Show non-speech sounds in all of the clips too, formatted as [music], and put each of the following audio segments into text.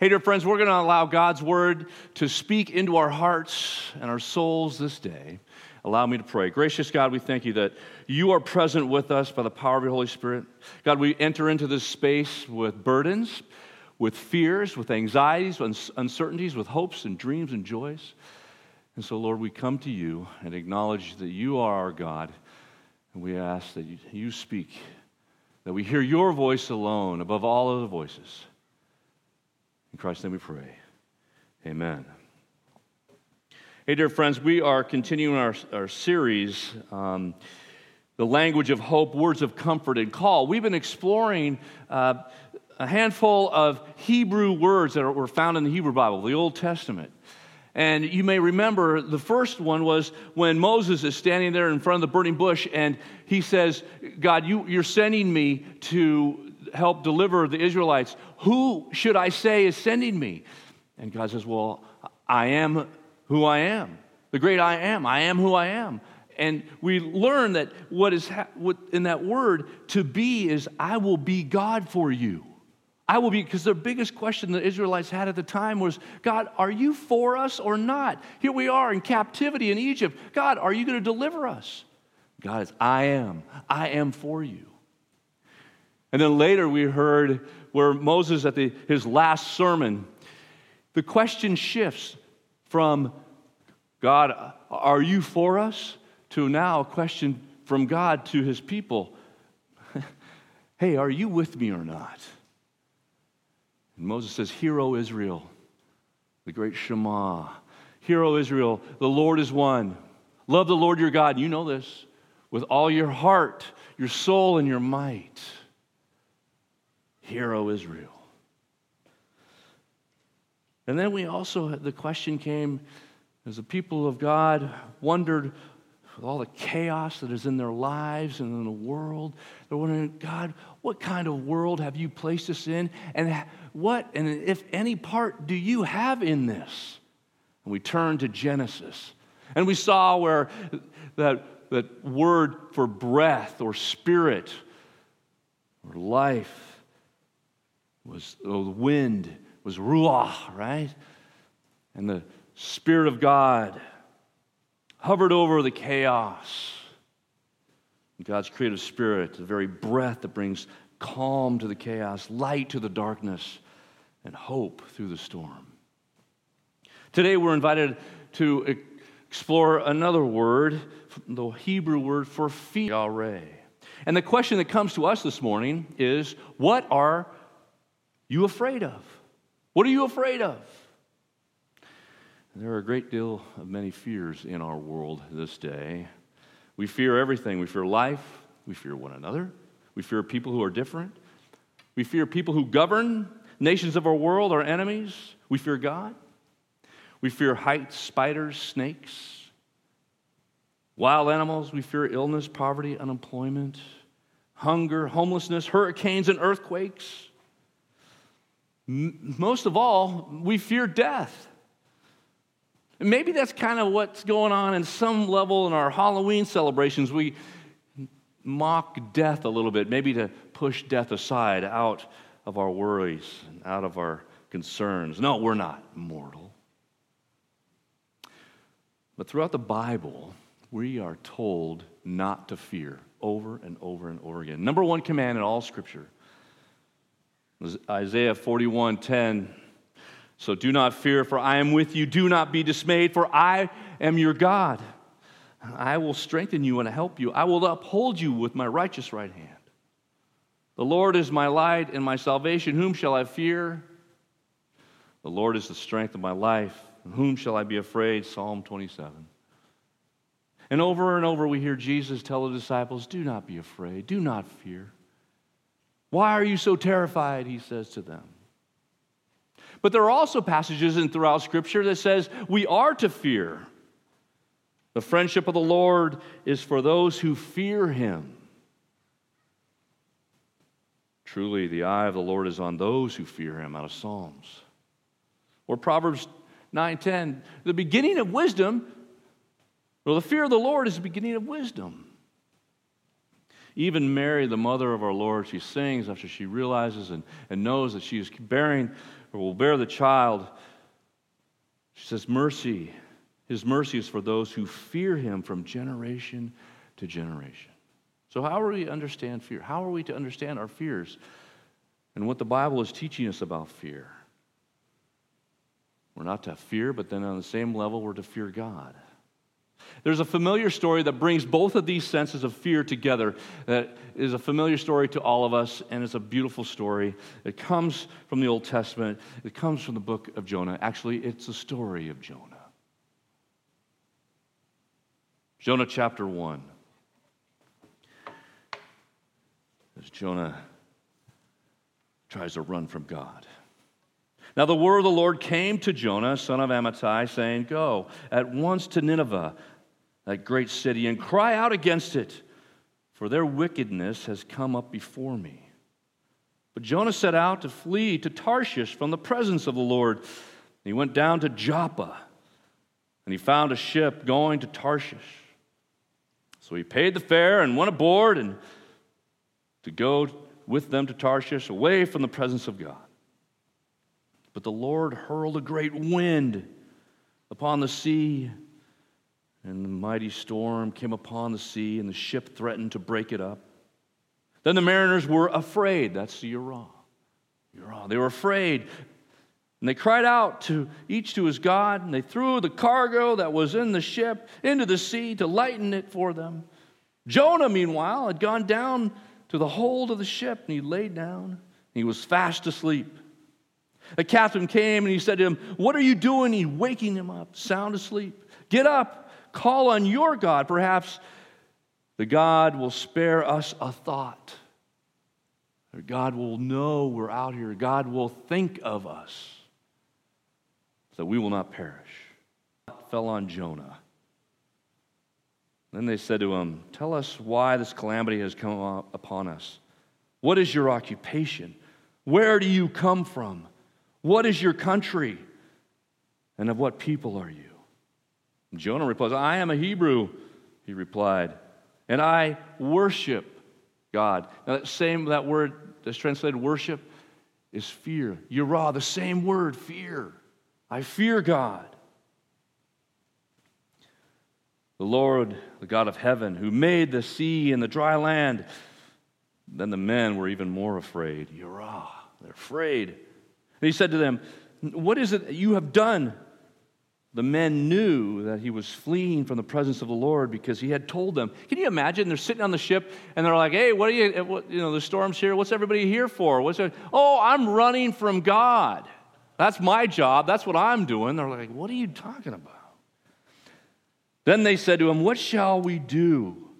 Hey, dear friends, we're going to allow God's word to speak into our hearts and our souls this day. Allow me to pray. Gracious God, we thank you that you are present with us by the power of your Holy Spirit. God, we enter into this space with burdens, with fears, with anxieties, with uncertainties, with hopes and dreams and joys. And so, Lord, we come to you and acknowledge that you are our God. And we ask that you, you speak, that we hear your voice alone above all other voices. In Christ's name we pray. Amen. Hey, dear friends, we are continuing our, our series, um, The Language of Hope, Words of Comfort and Call. We've been exploring uh, a handful of Hebrew words that were found in the Hebrew Bible, the Old Testament. And you may remember the first one was when Moses is standing there in front of the burning bush and he says, God, you, you're sending me to help deliver the Israelites. Who should I say is sending me? And God says, Well, I am who I am. The great I am. I am who I am. And we learn that what is ha- what in that word to be is I will be God for you. I will be, because the biggest question the Israelites had at the time was, God, are you for us or not? Here we are in captivity in Egypt. God, are you going to deliver us? God is, I am. I am for you. And then later we heard where Moses, at the, his last sermon, the question shifts from God, are you for us? to now a question from God to his people [laughs] Hey, are you with me or not? And Moses says, Hear, O Israel, the great Shema. Hear, O Israel, the Lord is one. Love the Lord your God. You know this with all your heart, your soul, and your might. Hear, O Israel. And then we also, the question came as the people of God wondered with all the chaos that is in their lives and in the world, they're wondering, God, what kind of world have you placed us in? And what, and if any part, do you have in this? And we turn to Genesis. And we saw where that, that word for breath or spirit or life was oh, the wind was ruach, right? And the Spirit of God hovered over the chaos. God's creative spirit, the very breath that brings calm to the chaos, light to the darkness, and hope through the storm. Today we're invited to explore another word, the Hebrew word for feet, And the question that comes to us this morning is what are you afraid of? What are you afraid of? There are a great deal of many fears in our world this day. We fear everything. We fear life. We fear one another. We fear people who are different. We fear people who govern nations of our world, our enemies. We fear God. We fear heights, spiders, snakes, wild animals. We fear illness, poverty, unemployment, hunger, homelessness, hurricanes, and earthquakes most of all, we fear death. And maybe that's kind of what's going on in some level in our Halloween celebrations. We mock death a little bit, maybe to push death aside out of our worries and out of our concerns. No, we're not mortal. But throughout the Bible, we are told not to fear over and over and over again. Number one command in all Scripture Isaiah 41 10. So do not fear, for I am with you. Do not be dismayed, for I am your God. I will strengthen you and help you. I will uphold you with my righteous right hand. The Lord is my light and my salvation. Whom shall I fear? The Lord is the strength of my life. Whom shall I be afraid? Psalm 27. And over and over we hear Jesus tell the disciples, Do not be afraid. Do not fear. Why are you so terrified? He says to them. But there are also passages in throughout Scripture that says we are to fear. The friendship of the Lord is for those who fear him. Truly, the eye of the Lord is on those who fear him, out of Psalms. Or Proverbs 9:10, the beginning of wisdom, well, the fear of the Lord is the beginning of wisdom. Even Mary, the mother of our Lord, she sings after she realizes and, and knows that she is bearing or will bear the child. She says, Mercy, his mercy is for those who fear him from generation to generation. So, how are we to understand fear? How are we to understand our fears and what the Bible is teaching us about fear? We're not to fear, but then on the same level, we're to fear God. There's a familiar story that brings both of these senses of fear together. That is a familiar story to all of us, and it's a beautiful story. It comes from the Old Testament, it comes from the book of Jonah. Actually, it's a story of Jonah. Jonah chapter 1. As Jonah tries to run from God. Now, the word of the Lord came to Jonah, son of Amittai, saying, Go at once to Nineveh that great city, and cry out against it, for their wickedness has come up before me. But Jonah set out to flee to Tarshish from the presence of the Lord. He went down to Joppa, and he found a ship going to Tarshish. So he paid the fare and went aboard and to go with them to Tarshish, away from the presence of God. But the Lord hurled a great wind upon the sea and the mighty storm came upon the sea, and the ship threatened to break it up. Then the mariners were afraid. That's the Yirah. Yirah. They were afraid. And they cried out to each to his God, and they threw the cargo that was in the ship into the sea to lighten it for them. Jonah, meanwhile, had gone down to the hold of the ship, and he lay down. he was fast asleep. The captain came and he said to him, What are you doing? He waking him up, sound asleep. Get up Call on your God. Perhaps the God will spare us a thought. Or God will know we're out here. God will think of us so we will not perish. fell on Jonah. Then they said to him, Tell us why this calamity has come upon us. What is your occupation? Where do you come from? What is your country? And of what people are you? Jonah replies, I am a Hebrew, he replied, and I worship God. Now, that same that word that's translated worship is fear. Yirah, the same word, fear. I fear God. The Lord, the God of heaven, who made the sea and the dry land. Then the men were even more afraid. Yirah, they're afraid. And he said to them, What is it you have done? The men knew that he was fleeing from the presence of the Lord because he had told them. Can you imagine? They're sitting on the ship and they're like, "Hey, what are you? Eh, what, you know, the storm's here. What's everybody here for? What's it? Oh, I'm running from God. That's my job. That's what I'm doing." They're like, "What are you talking about?" Then they said to him, "What shall we do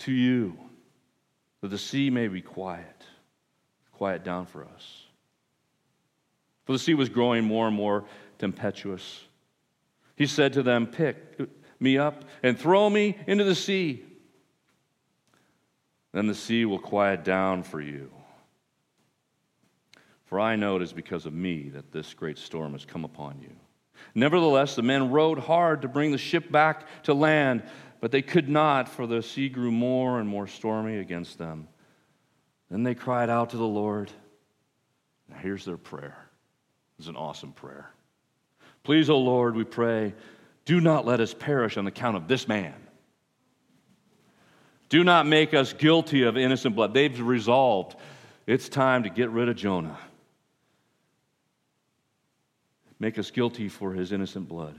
to you that the sea may be quiet, quiet down for us?" For the sea was growing more and more tempestuous. He said to them, Pick me up and throw me into the sea. Then the sea will quiet down for you. For I know it is because of me that this great storm has come upon you. Nevertheless, the men rowed hard to bring the ship back to land, but they could not, for the sea grew more and more stormy against them. Then they cried out to the Lord. Now, here's their prayer. It's an awesome prayer. Please, O Lord, we pray, do not let us perish on account of this man. Do not make us guilty of innocent blood. They've resolved it's time to get rid of Jonah. Make us guilty for his innocent blood.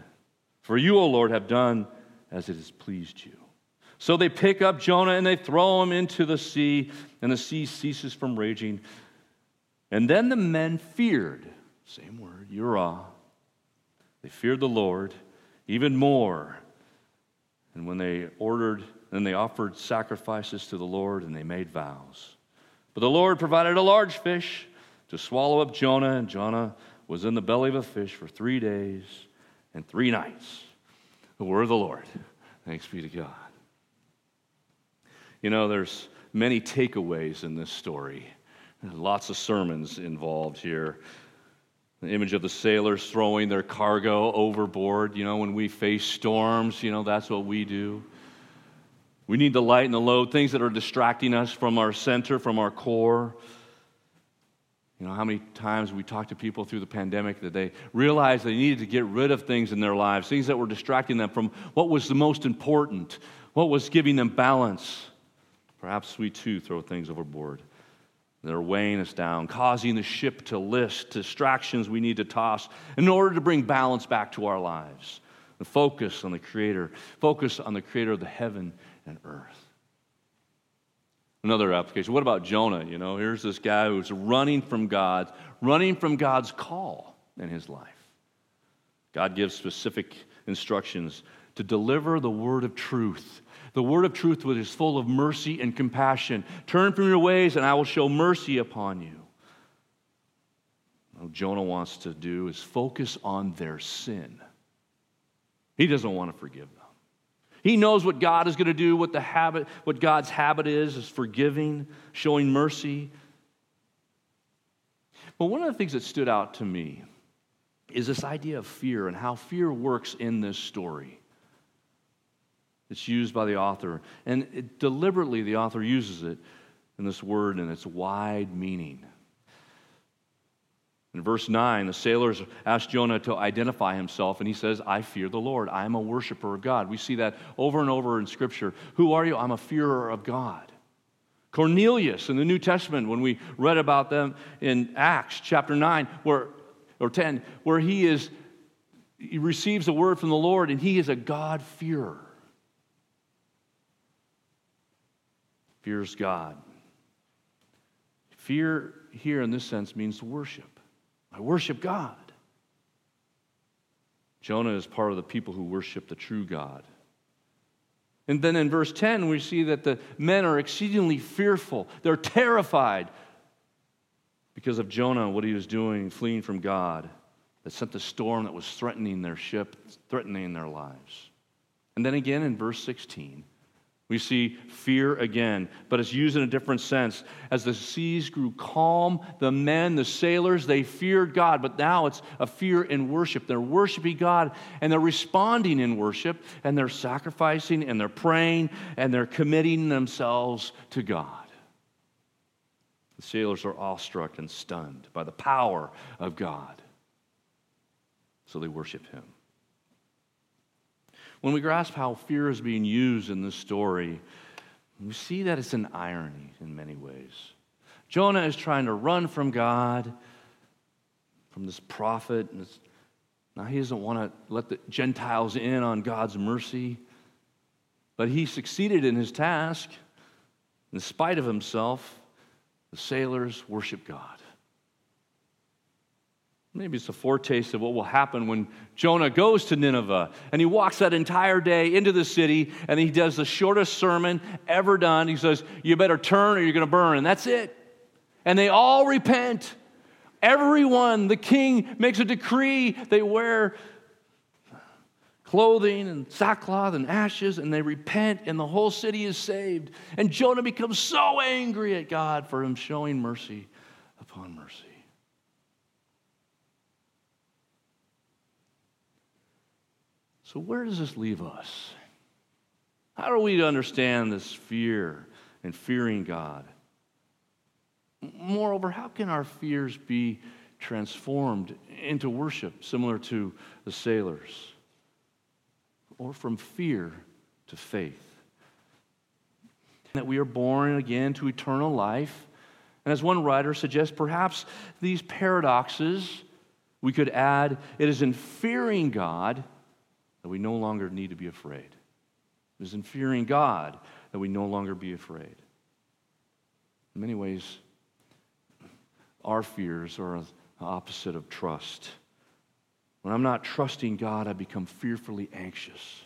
For you, O Lord, have done as it has pleased you. So they pick up Jonah and they throw him into the sea, and the sea ceases from raging. And then the men feared, same word, Yirah, they feared the Lord even more. And when they ordered, then they offered sacrifices to the Lord and they made vows. But the Lord provided a large fish to swallow up Jonah, and Jonah was in the belly of a fish for three days and three nights. The word of the Lord. Thanks be to God. You know, there's many takeaways in this story. lots of sermons involved here. The image of the sailors throwing their cargo overboard. You know, when we face storms, you know, that's what we do. We need to lighten the load, things that are distracting us from our center, from our core. You know, how many times we talked to people through the pandemic that they realized they needed to get rid of things in their lives, things that were distracting them from what was the most important, what was giving them balance. Perhaps we too throw things overboard. They're weighing us down, causing the ship to list, distractions we need to toss in order to bring balance back to our lives. The focus on the Creator, focus on the Creator of the heaven and earth. Another application. What about Jonah? You know, here's this guy who's running from God, running from God's call in his life. God gives specific instructions to deliver the word of truth. The word of truth which is full of mercy and compassion. Turn from your ways, and I will show mercy upon you. What Jonah wants to do is focus on their sin. He doesn't want to forgive them. He knows what God is going to do, what the habit, what God's habit is, is forgiving, showing mercy. But one of the things that stood out to me is this idea of fear and how fear works in this story. It's used by the author, and it, deliberately the author uses it in this word and its wide meaning. In verse 9, the sailors ask Jonah to identify himself, and he says, I fear the Lord. I am a worshiper of God. We see that over and over in Scripture. Who are you? I'm a fearer of God. Cornelius in the New Testament, when we read about them in Acts chapter 9 where, or 10, where he is he receives a word from the Lord and he is a God-fearer. Fears God. Fear here in this sense means worship. I worship God. Jonah is part of the people who worship the true God. And then in verse 10, we see that the men are exceedingly fearful. They're terrified because of Jonah, what he was doing, fleeing from God, that sent the storm that was threatening their ship, threatening their lives. And then again in verse 16, we see fear again, but it's used in a different sense. As the seas grew calm, the men, the sailors, they feared God, but now it's a fear in worship. They're worshiping God and they're responding in worship and they're sacrificing and they're praying and they're committing themselves to God. The sailors are awestruck and stunned by the power of God, so they worship Him. When we grasp how fear is being used in this story, we see that it's an irony in many ways. Jonah is trying to run from God, from this prophet. And now he doesn't want to let the Gentiles in on God's mercy, but he succeeded in his task. In spite of himself, the sailors worship God. Maybe it's a foretaste of what will happen when Jonah goes to Nineveh and he walks that entire day into the city and he does the shortest sermon ever done. He says, You better turn or you're going to burn. And that's it. And they all repent. Everyone, the king makes a decree. They wear clothing and sackcloth and ashes and they repent and the whole city is saved. And Jonah becomes so angry at God for him showing mercy upon mercy. So, where does this leave us? How are we to understand this fear and fearing God? Moreover, how can our fears be transformed into worship, similar to the sailors? Or from fear to faith? That we are born again to eternal life. And as one writer suggests, perhaps these paradoxes we could add it is in fearing God that we no longer need to be afraid. It is in fearing God that we no longer be afraid. In many ways, our fears are the opposite of trust. When I'm not trusting God, I become fearfully anxious.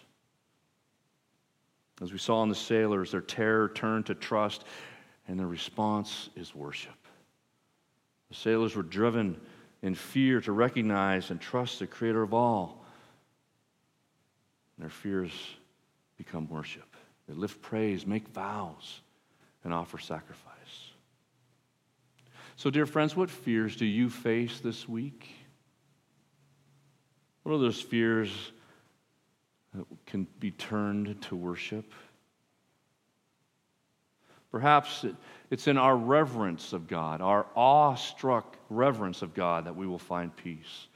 As we saw in the sailors, their terror turned to trust, and their response is worship. The sailors were driven in fear to recognize and trust the Creator of all and their fears become worship. They lift praise, make vows, and offer sacrifice. So, dear friends, what fears do you face this week? What are those fears that can be turned to worship? Perhaps It's in our reverence of God, our awestruck reverence of God, that we will find peace.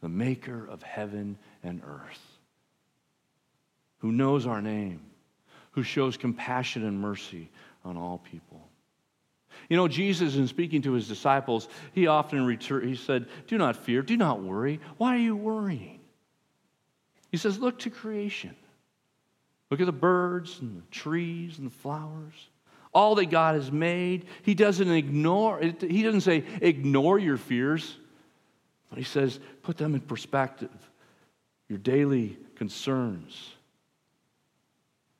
The maker of heaven and earth, who knows our name, who shows compassion and mercy on all people. You know, Jesus, in speaking to his disciples, he often retur- he said, Do not fear, do not worry. Why are you worrying? He says, Look to creation. Look at the birds and the trees and the flowers. All that God has made. He doesn't ignore, he doesn't say, ignore your fears, but he says, put them in perspective. Your daily concerns.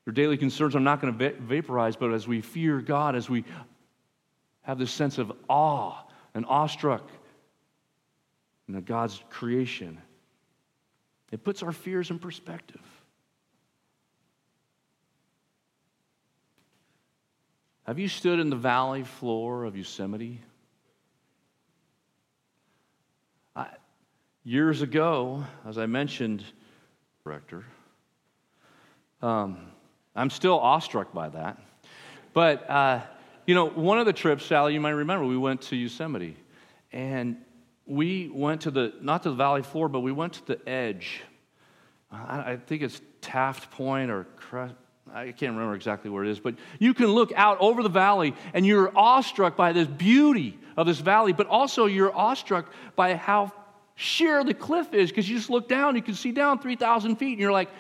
Your daily concerns are not going to vaporize, but as we fear God, as we have this sense of awe and awestruck in God's creation, it puts our fears in perspective. Have you stood in the valley floor of Yosemite? I, years ago, as I mentioned, director, um, I'm still awestruck by that. But, uh, you know, one of the trips, Sally, you might remember, we went to Yosemite. And we went to the, not to the valley floor, but we went to the edge. I, I think it's Taft Point or Crest, I can't remember exactly where it is, but you can look out over the valley and you're awestruck by this beauty of this valley, but also you're awestruck by how sheer the cliff is because you just look down, you can see down 3,000 feet, and you're like,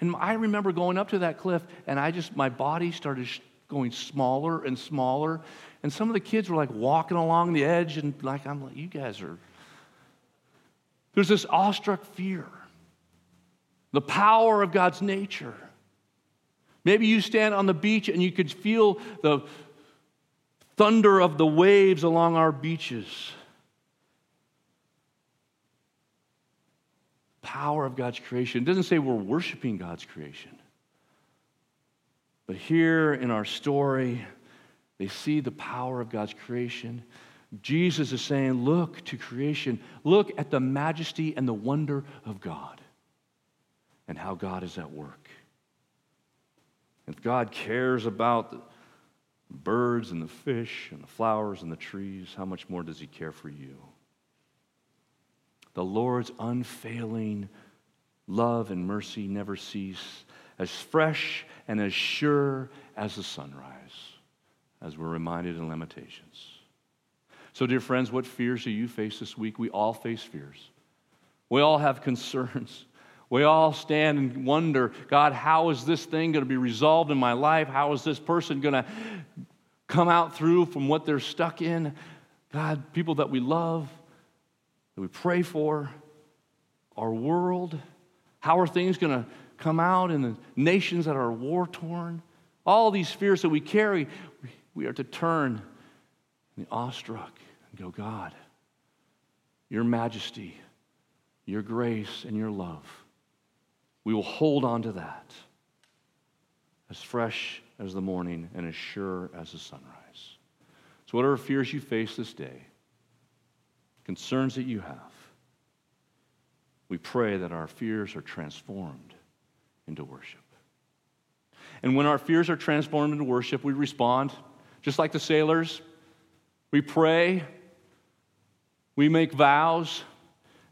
and I remember going up to that cliff and I just, my body started going smaller and smaller. And some of the kids were like walking along the edge and like, I'm like, you guys are. There's this awestruck fear, the power of God's nature. Maybe you stand on the beach and you could feel the thunder of the waves along our beaches. Power of God's creation. It doesn't say we're worshiping God's creation. But here in our story, they see the power of God's creation. Jesus is saying, Look to creation. Look at the majesty and the wonder of God and how God is at work. If God cares about the birds and the fish and the flowers and the trees, how much more does He care for you? The Lord's unfailing love and mercy never cease, as fresh and as sure as the sunrise, as we're reminded in Lamentations. So, dear friends, what fears do you face this week? We all face fears. We all have concerns. We all stand and wonder, God, how is this thing going to be resolved in my life? How is this person going to come out through from what they're stuck in? God, people that we love, that we pray for, our world, how are things going to come out in the nations that are war torn? All these fears that we carry, we are to turn the awestruck and go, God, your majesty, your grace, and your love we will hold on to that as fresh as the morning and as sure as the sunrise. So, whatever fears you face this day, concerns that you have, we pray that our fears are transformed into worship. And when our fears are transformed into worship, we respond just like the sailors. We pray, we make vows,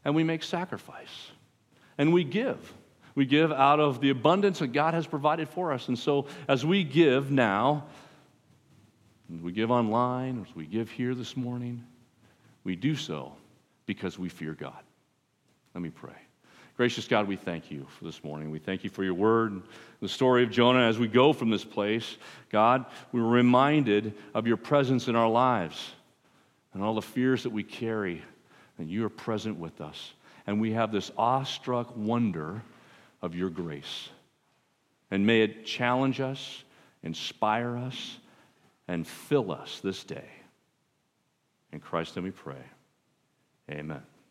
and we make sacrifice. And we give. We give out of the abundance that God has provided for us. And so, as we give now, we give online, as we give here this morning, we do so because we fear God. Let me pray. Gracious God, we thank you for this morning. We thank you for your word, the story of Jonah. As we go from this place, God, we're reminded of your presence in our lives and all the fears that we carry, and you are present with us. And we have this awestruck wonder of your grace. And may it challenge us, inspire us, and fill us this day. In Christ, let we pray. Amen.